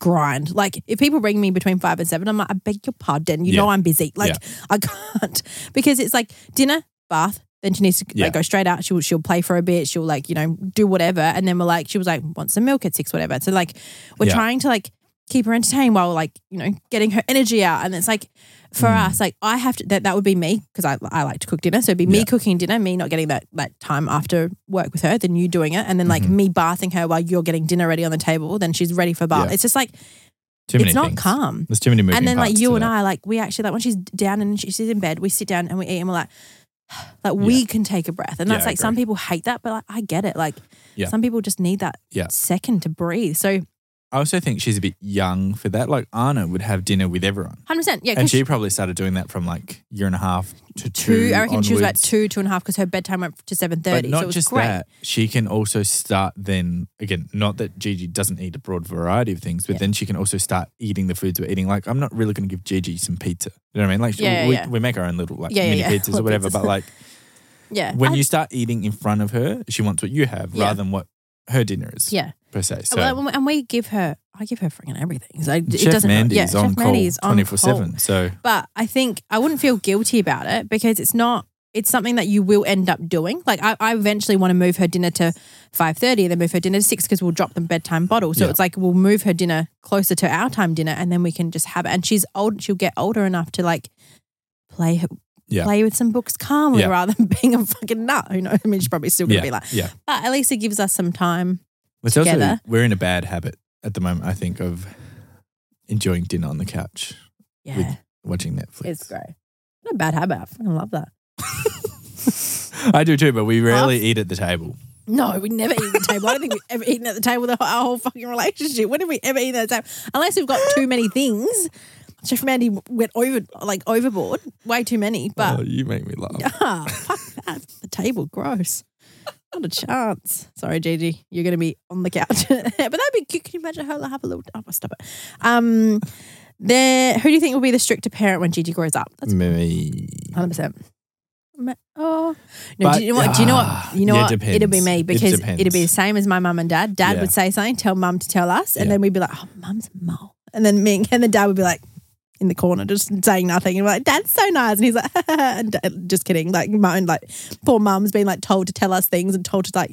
grind. Like if people ring me between five and seven, I'm like, I beg your pardon. You Yeah. know I'm busy. Like I can't because it's like dinner, bath. Then she needs to Yeah. like, go straight out. She'll she'll play for a bit. She'll like you know do whatever. And then we're like she was like want some milk at six whatever. So like we're Yeah. trying to like keep her entertained while like you know getting her energy out. And it's like for Mm. us like I have to that that would be me because I I like to cook dinner. So it'd be me Yeah. cooking dinner, me not getting that that time after work with her, then you doing it, and then like Mhm. me bathing her while you're getting dinner ready on the table. Then she's ready for bath. Yeah. It's just like too many it's not things. calm. There's too many moving And then like you and that. I, like we actually like when she's down and she's in bed, we sit down and we eat and we're like, like we can take a breath. And that's I like some people hate that, but like I get it. Like Yeah. some people just need that Yeah. second to breathe. So I also think she's a bit young for that. Like Anna would have dinner with everyone. hundred percent, yeah. And she probably started doing that from like year and a half to two, two. I reckon she was about onwards. two, two and a half because her bedtime went to 7.30. But not So it was just great. that, she can also start then again. Not that Gigi doesn't eat a broad variety of things, but then she can also start eating the foods we're eating. Like I'm not really going to give Gigi some pizza. You know what I mean? Like Yeah, we, yeah. we make our own little like Yeah, yeah, mini yeah. pizzas or Little whatever. pizzas. But like Yeah. when I- you start eating in front of her, she wants what you have Yeah. rather than what her dinner is. Yeah. per se. So Well, and we give her, I give her freaking everything. So it Chef doesn't. Mandy yeah, on Chef call Mandy on twenty four call. seven. So But I think I wouldn't feel guilty about it because it's not. It's something that you will end up doing. Like I, I eventually want to move her dinner to five thirty, then move her dinner to six because we'll drop the bedtime bottle. So Yeah. it's like we'll move her dinner closer to our time dinner, and then we can just have it. And she's old; she'll get older enough to like play her, Yeah. play with some books calmly Yeah. rather than being a fucking nut. Who knows? I mean, she's probably still gonna yeah, be like, yeah. but at least it gives us some time. It's also together. we're in a bad habit at the moment. I think of enjoying dinner on the couch, Yeah, With- watching Netflix. it's great. Not a bad habit. I fucking love that. I do too, but we rarely eat at the table. No, we never eat at the table. I don't think we've ever eaten at the table the whole, our whole fucking relationship. When have we ever eaten at the table? Unless we've got too many things. Chef Mandy went over like overboard, way too many. But oh, you make me laugh. ah, fuck that. The table, gross. Not a chance. Sorry, Gigi, you're going to be on the couch. but that'd be cute. Can you imagine her have a little? Oh, stop it. Um, there. Who do you think will be the stricter parent when Gigi grows up? That's Me. hundred percent. Oh no! But, do you know what? Do you know ah, what? You know yeah, what? it It'll be me because depends. it'll be the same as my mum and dad. Dad Yeah. would say something, tell mum to tell us, and Yeah. then we'd be like, "Oh, mum's mo," and then me and the dad would be like in the corner just saying nothing, and we're like, "Dad's so nice," and he's like, and uh, "Just kidding." Like my own, like poor mum's been like told to tell us things and told to like.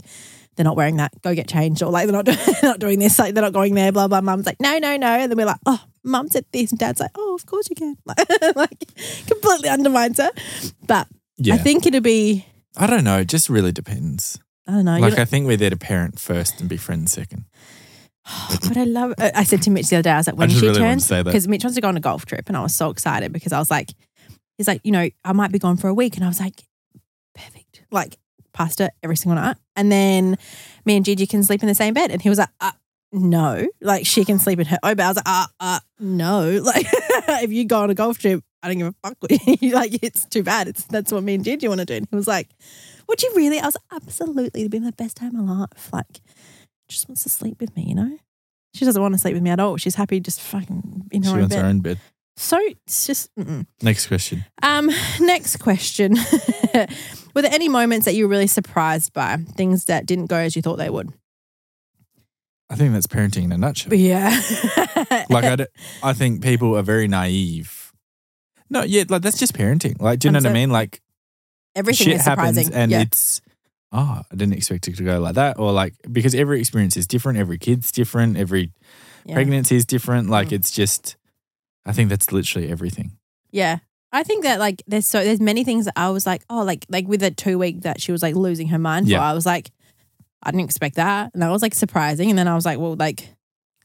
They're not wearing that. Go get changed, or like they're not doing, they're not doing this. Like they're not going there. Blah blah. Mum's like, no, no, no. And then we're like, oh, mum said this, and dad's like, oh, of course you can. Like, like completely undermines her. But Yeah. I think it'll be. I don't know. It just really depends. I don't know. Like, I think we're there to parent first and be friends second. but I love. uh, I said to Mitch the other day, I was like, when she really turns, because Mitch wants to go on a golf trip, and I was so excited because I was like, he's like, you know, I might be gone for a week, and I was like, perfect, like pasta every single night, and then me and Gigi can sleep in the same bed, and he was like, uh, no, like she can sleep in her own bed. I was like, uh, uh, no, like if you go on a golf trip, I don't give a fuck. Like, it's too bad. It's that's what me and Gigi want to do. And he was like, would you really? I was like, absolutely. It'd be the best time of life. Like, just wants to sleep with me, you know. She doesn't want to sleep with me at all. She's happy just fucking in her She own wants bed. her own bed. So it's just mm-mm. Next question. um. Next question: Were there any moments that you were really surprised by things that didn't go as you thought they would? I think that's parenting in a nutshell. Yeah. like I, d- I think people are very naive. No, yeah, like that's just parenting. Like, do you know what I mean? Like, everything shit is surprising. happens and yeah. it's oh, I didn't expect it to go like that, or like because every experience is different. Every kid's different. Every yeah. pregnancy is different. Like, Mm. it's just, I think that's literally everything. Yeah. I think that like there's so there's many things that I was like, oh, like like with the two week that she was like losing her mind for, I was like, I didn't expect that. And that was like surprising. And then I was like, well, like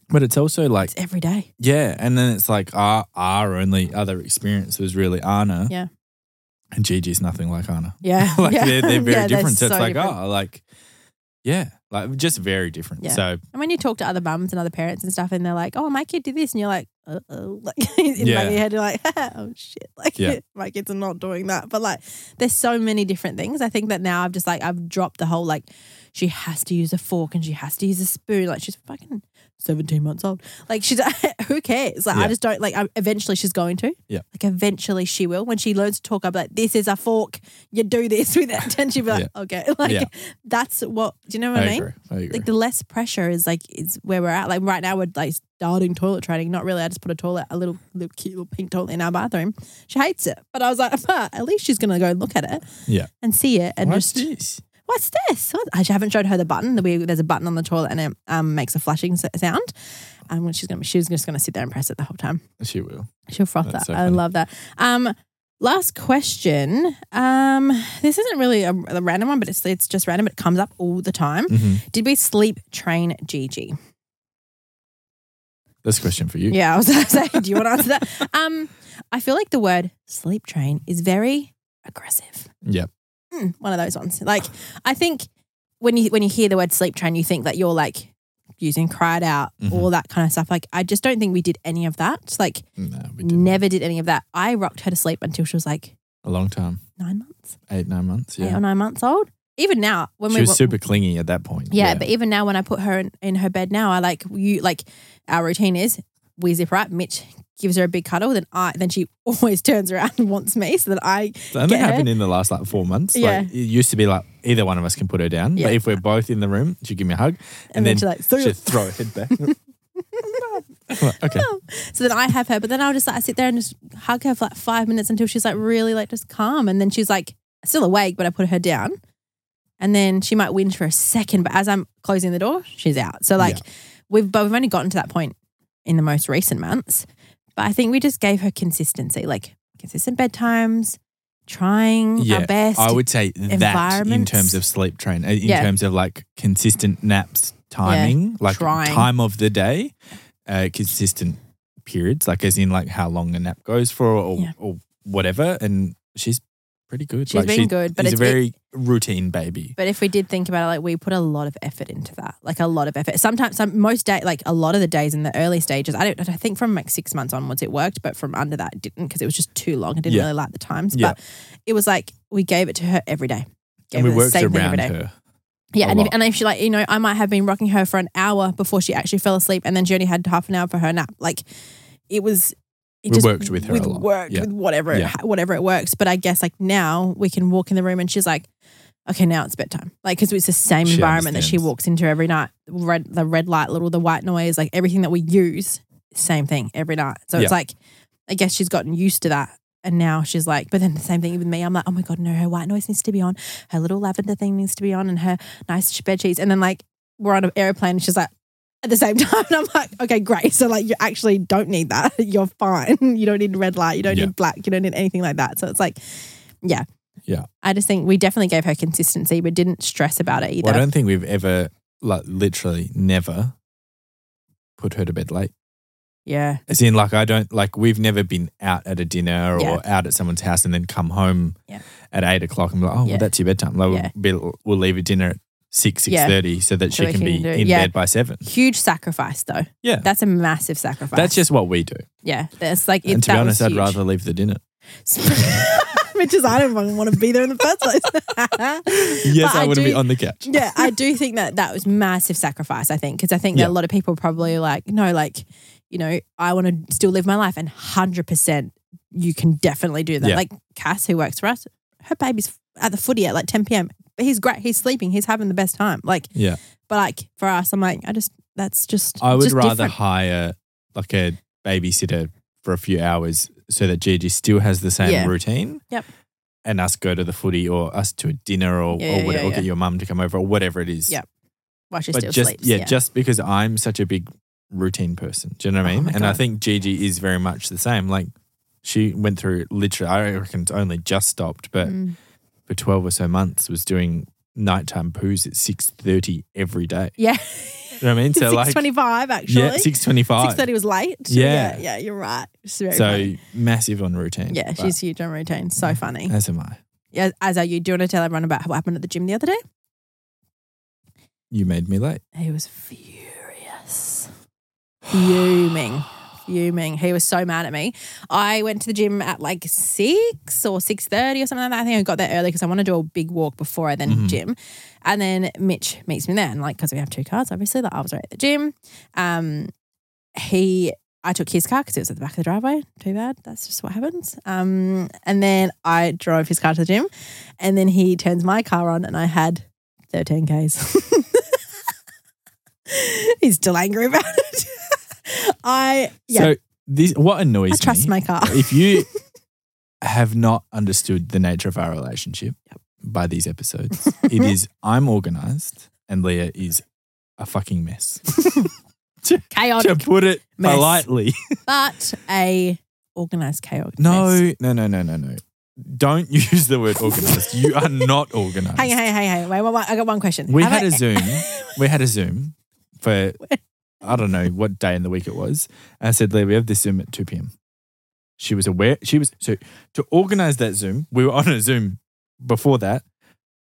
But it's also like it's every day. Yeah, and then it's like our our only other experience was really Anna. Yeah. And Gigi's nothing like Anna. Yeah. like yeah. they're they're very Yeah, they're different. so it's so like, different. oh, like yeah, like just very different. Yeah. So And when you talk to other mums and other parents and stuff, and they're like, "Oh, my kid did this," and you're like, "Uh oh," like in Yeah. your head, you're like, "Oh shit!" Like Yeah. my kids are not doing that. But like, there's so many different things. I think that now I've just like I've dropped the whole like she has to use a fork and she has to use a spoon. Like she's fucking 17 months old. Like she's who cares? Like I just don't like. I, eventually she's going to. Yeah. Like eventually she will. When she learns to talk, I'll be like, "This is a fork. You do this with it." And she'll be like, "Okay." Like Yeah. that's what. Do you know what I, I, mean? I like the less pressure is like is where we're at. Like right now we're like starting toilet training. Not really. I just put a toilet, a little little cute little pink toilet in our bathroom. She hates it, but I was like, but at least she's gonna go look at it yeah. and see it and What's just this? What's this? I haven't showed her the button. There's a button on the toilet and it um, makes a flashing sound. And when she's gonna, she's just gonna sit there and press it the whole time. She will. She'll froth That's that. so I love that. Um, last question. Um, this isn't really a, a random one, but it's it's just random. It comes up all the time. Mhm. Did we sleep train Gigi? This question for you. Yeah, I was going to say, do you want to answer that? Um, I feel like the word sleep train is very aggressive. Yep. Mm, one of those ones. Like, I think when you when you hear the word sleep train, you think that you're like using cried out, Mhm. all that kind of stuff. Like, I just don't think we did any of that. Like, No, we never did any of that. I rocked her to sleep until she was like A long time. nine months, Eight, nine months. eight Yeah. or nine months old. Even now, when She we was were- super clingy at that point. Yeah, but even now when I put her in, in her bed now, I like you like our routine is we zip her up, Mitch gives her a big cuddle, then I then she always turns around and wants me so that I It's only happened in the last like four months. Yeah. Like, it used to be like either one of us can put her down. Yeah. But if we're both in the room, she'd give me a hug. and, And, then, then, she's like, "See she'd throw her head back. Like, okay. Oh. so then I have her, but then I'll just like sit there and just hug her for like five minutes until she's like really like just calm. And then she's like still awake, but I put her down. And then she might whinge for a second, but as I'm closing the door, she's out. So like we've but we've only gotten to that point in the most recent months. But I think we just gave her consistency, like consistent bedtimes, trying Yeah, our best. I would say that in terms of sleep train, uh, in Yeah. terms of like consistent naps timing, like Trying. time of the day, uh, consistent periods, like as in like how long a nap goes for or, Yeah. or whatever. And she's pretty good. She's like, been good, but she's it's a very routine baby. But if we did think about it, like we put a lot of effort into that, like a lot of effort. Sometimes, some most day, like a lot of the days in the early stages, I don't. I think from like six months onwards it worked, but from under that it didn't because it was just too long. I didn't Yeah. really like the times, Yeah. but it was like we gave it to her every day. Gave And we worked around her. Yeah, and if, and if she like you know, I might have been rocking her for an hour before she actually fell asleep, and then she only had half an hour for her nap. Like it was. It We just worked with her a lot. worked Yeah. with whatever, it, Yeah. whatever it works. But I guess like now we can walk in the room and she's like, okay, now it's bedtime. Like because it's the same She environment that she walks into every night. Red, the red light, little the white noise, like everything that we use, same thing every night. So Yeah. it's like, I guess she's gotten used to that. And now she's like, but then the same thing with me. I'm like, oh my God, no, her white noise needs to be on. Her little lavender thing needs to be on and her nice bed sheets. And then like we're on an airplane and she's like, at the same time, and I'm like, okay, great. So like you actually don't need that. You're fine. You don't need red light. You don't Yeah. need black. You don't need anything like that. So it's like, yeah. Yeah. I just think we definitely gave her consistency, but didn't stress about it either. Well, I don't think we've ever, like, literally never put her to bed late. yeah. As in, like, I don't, like, we've never been out at a dinner or Yeah. out at someone's house and then come home Yeah. at eight o'clock and be like, oh, well, that's your bedtime. Like, Yeah. we'll, be, we'll leave at dinner at six, Yeah. 6.30 so that So she can, can be do- in yeah. bed by seven. Huge sacrifice though. Yeah. That's a massive sacrifice. That's just what we do. yeah. That's like it, and to be honest, I'd rather leave the dinner. Which is I don't even want to be there in the first place. Yes, I, to do- be on the couch. yeah, I do think that that was massive sacrifice. I think because I think Yeah. that a lot of people probably like no, like you know, I want to still live my life, and hundred percent, you can definitely do that. Like Cass, who works for us, her baby's at the footy at like ten p.m. He's great. He's sleeping. He's having the best time. Like, Yeah. but like for us, I'm like, I just that's just. I would just rather different. hire like a babysitter for a few hours so that Gigi still has the same Yeah. routine. Yep. And us go to the footy or us to a dinner or, Yeah, or, whatever, yeah, or get your mum to come over or whatever it is. Yep. while she But still just sleeps. yeah, just because I'm such a big routine person. Do you know what I Oh mean? my and I think Gigi is very much the same. Like She went through literally, I reckon it's only just stopped, but Mm. For 12 or so months was doing nighttime poos at 6.30 every day. Yeah. You know what I mean? So Six like, twenty-five actually. yeah, 6.25. Six thirty was late. Yeah. yeah, yeah, you're right. Very So funny. massive on routine. Yeah, she's huge on routine. So funny. As am I. Yeah, as are you. Do you want to tell everyone about what happened at the gym the other day? You made me late. He was furious. Fuming. Fuming. He was so mad at me. I went to the gym at like six or six thirty or something like that. I think I got there early because I want to do a big walk before I then Mhm. gym. And then Mitch meets me there, and like because we have two cars, obviously, like I was right at the gym. Um, he, I took his car because it was at the back of the driveway. Too bad. That's just what happens. Um, and then I drove his car to the gym, and then he turns my car on, and I had thirteen k's. He's still angry about it. I yeah, So this, what annoys I trust me, my car. if you have not understood the nature of our relationship by these episodes, it is I'm organized and Leah is a fucking mess. to Chaotic, To put it mess. politely. but a organized chaos. No, mess. no, no, no, no, no. Don't use the word organized. you are not organized. Hang on, hang on. Wait, wait, wait, I got one question. We Have had I- a Zoom. We had a Zoom for I don't know what day in the week it was. And I said, Leah, we have this Zoom at 2 p.m. She was aware. She was so to organize that Zoom, we were on a Zoom before that.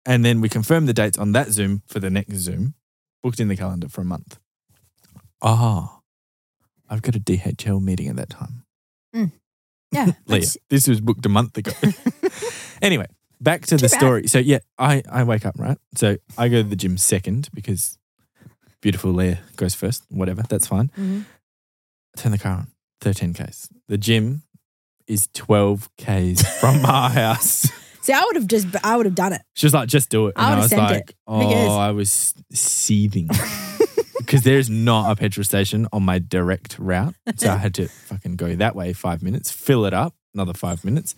And then we confirmed the dates on that Zoom for the next Zoom, booked in the calendar for a month. Ah, I've got a DHL meeting at that time. Yeah, Leah, this was booked a month ago. anyway, back to the bad. story. So yeah, I, I wake up, right? So I go to the gym second because beautiful Leah goes first. Whatever, that's fine. Mhm. Turn the car on. 13 Ks. The gym is 12 Ks from my house. See, I would have just, I would have done it. She was like, just do it. And I I, was like, it. oh, Because- I was seething. Because there's not a petrol station on my direct route. So I had to fucking go that way five minutes, fill it up, another five minutes.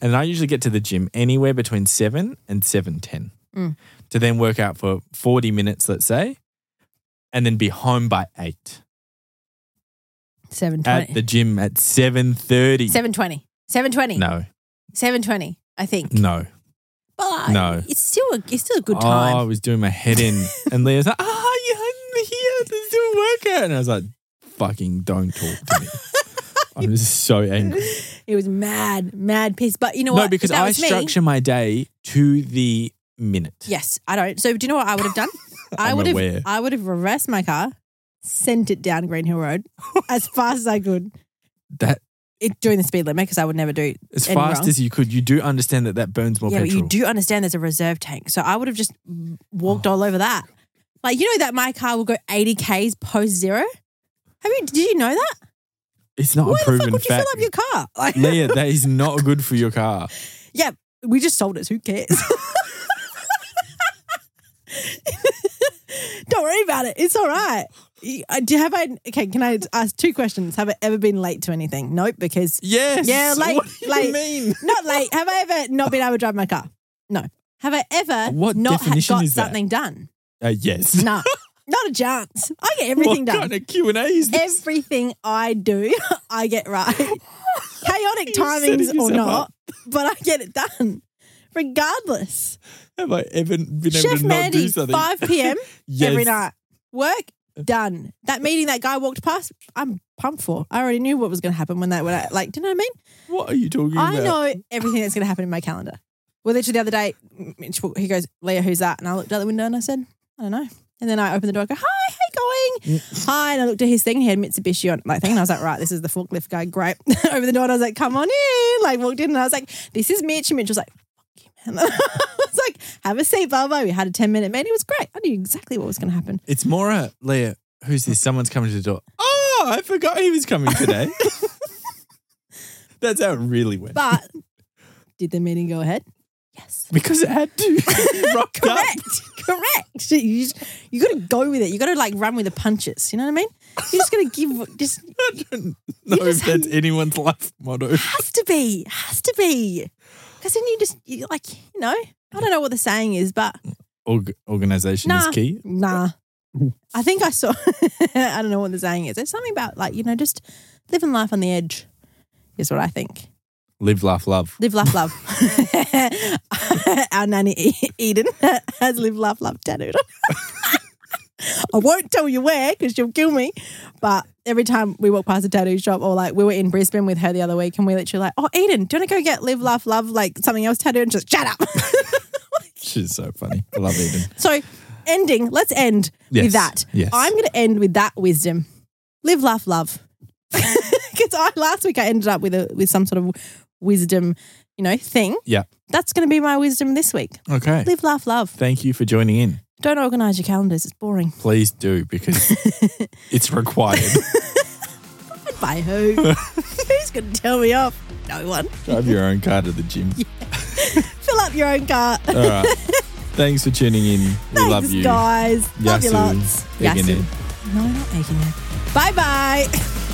And I usually get to the gym anywhere between seven and seven ten Mm. to then work out for 40 minutes, let's say, and then be home by eight. Seven At the gym at 7.30. Seven twenty. Seven twenty. No, Seven twenty. I think. no. But No. it's still a, it's still a good Oh, time. I was doing my head in. and Leah's like, ah, you're here. Let's do a workout. And I was like, fucking don't talk to me. I'm just so angry. It was mad, mad piss. But you know what? No, because I was me- structure my day to the minute. Yes, I don't. So do you know what I would have done? I would have. I would have reversed my car, sent it down Green Hill Road as fast as I could That it, doing the speed limit because I would never do as fast wrong. as you could, you do understand that that burns more yeah, petrol. but you do understand there's a reserve tank. So I would have just walked Oh. all over that. Like you know that my car will go 80 k's post zero. Have you? Did you know that? It's not Why a the fuck proven would you fact. fill up your car? Like, Leah, that is not good for your car. yeah, we just sold it. Who cares? Don't worry about it. It's all right. Uh, Do have I? Okay, can I ask two questions? Have I ever been late to anything? Nope. Because Yes. Yeah, late- What do you late. mean? not late. Have I ever not been able to drive my car? No. Have I ever What not ha- got something done? Uh, yes. No, not a chance. I get everything what done. kind of Q and A is this? Everything I do, I get right. Chaotic timings or not, up. but I get it done, regardless. Have I ever been Chef able to not do Mandy, something? 5 p.m. yes. every night. Work uh. done. That meeting that guy walked past, I'm pumped for. I already knew what was going to happen when that when I, like. Do you know what I mean? What are you talking about? I about? know everything that's going to happen in my calendar. Well, literally the other day, Mitch, he goes, Leah, who's that? And I looked out the window and I said, I don't know. And then I opened the door. I go, hi, how you going? Mm. Hi. And I looked at his thing. And he had Mitsubishi on like thing. And I was like, right, this is the forklift guy. Great. Over the door. And I was like, come on in. Like walked in and I was like, this is Mitch. And Mitch was like, you, man. I was like, have a seat, blah, blah. We had a 10 minute meeting. It was great. I knew exactly what was going to happen. It's more a Leah. Who's this? Someone's coming to the door. Oh, I forgot he was coming today. That's how it really went. But did the meeting go ahead? Yes. because it had to. Rocked up. Correct. Correct. You, just, you got to go with it. You got to like run with the punches. You know what I mean? You're just going to give, just I don't know if that's anyone's life motto. has to be, has to be. Because then you just, you like, you know, I don't know what the saying is, but Org- organization Nah. is key. nah. I think I saw, I don't know what the saying is. There's something about like, you know, just living life on the edge. is what I think. Live, laugh, love. Live, laugh, love. Our nanny Eden has live, laugh, love tattooed. I won't tell you where because she'll kill me. But every time we walk past a tattoo shop, or like we were in Brisbane with her the other week, and we literally like, "Oh, Eden, do you want to go get live, laugh, love like something else tattooed?" And just shut up. She's so funny. I love Eden. so, ending. Let's end Yes, with that. yes. I'm going to end with that wisdom. Live, laugh, love. Because I last week I ended up with a with some sort of wisdom, you know, thing. Yeah. That's going to be my wisdom this week. Okay. Live, laugh, love. Thank you for joining in. Don't organise your calendars. It's boring. Please do because it's required. By who? Who's going to tell me off? No one. Drive your own car to the gym. Fill up your own car. All right. Thanks for tuning in. We Thanks, love you. guys. Love you lots. Yasu. No, not Egenin. Bye bye.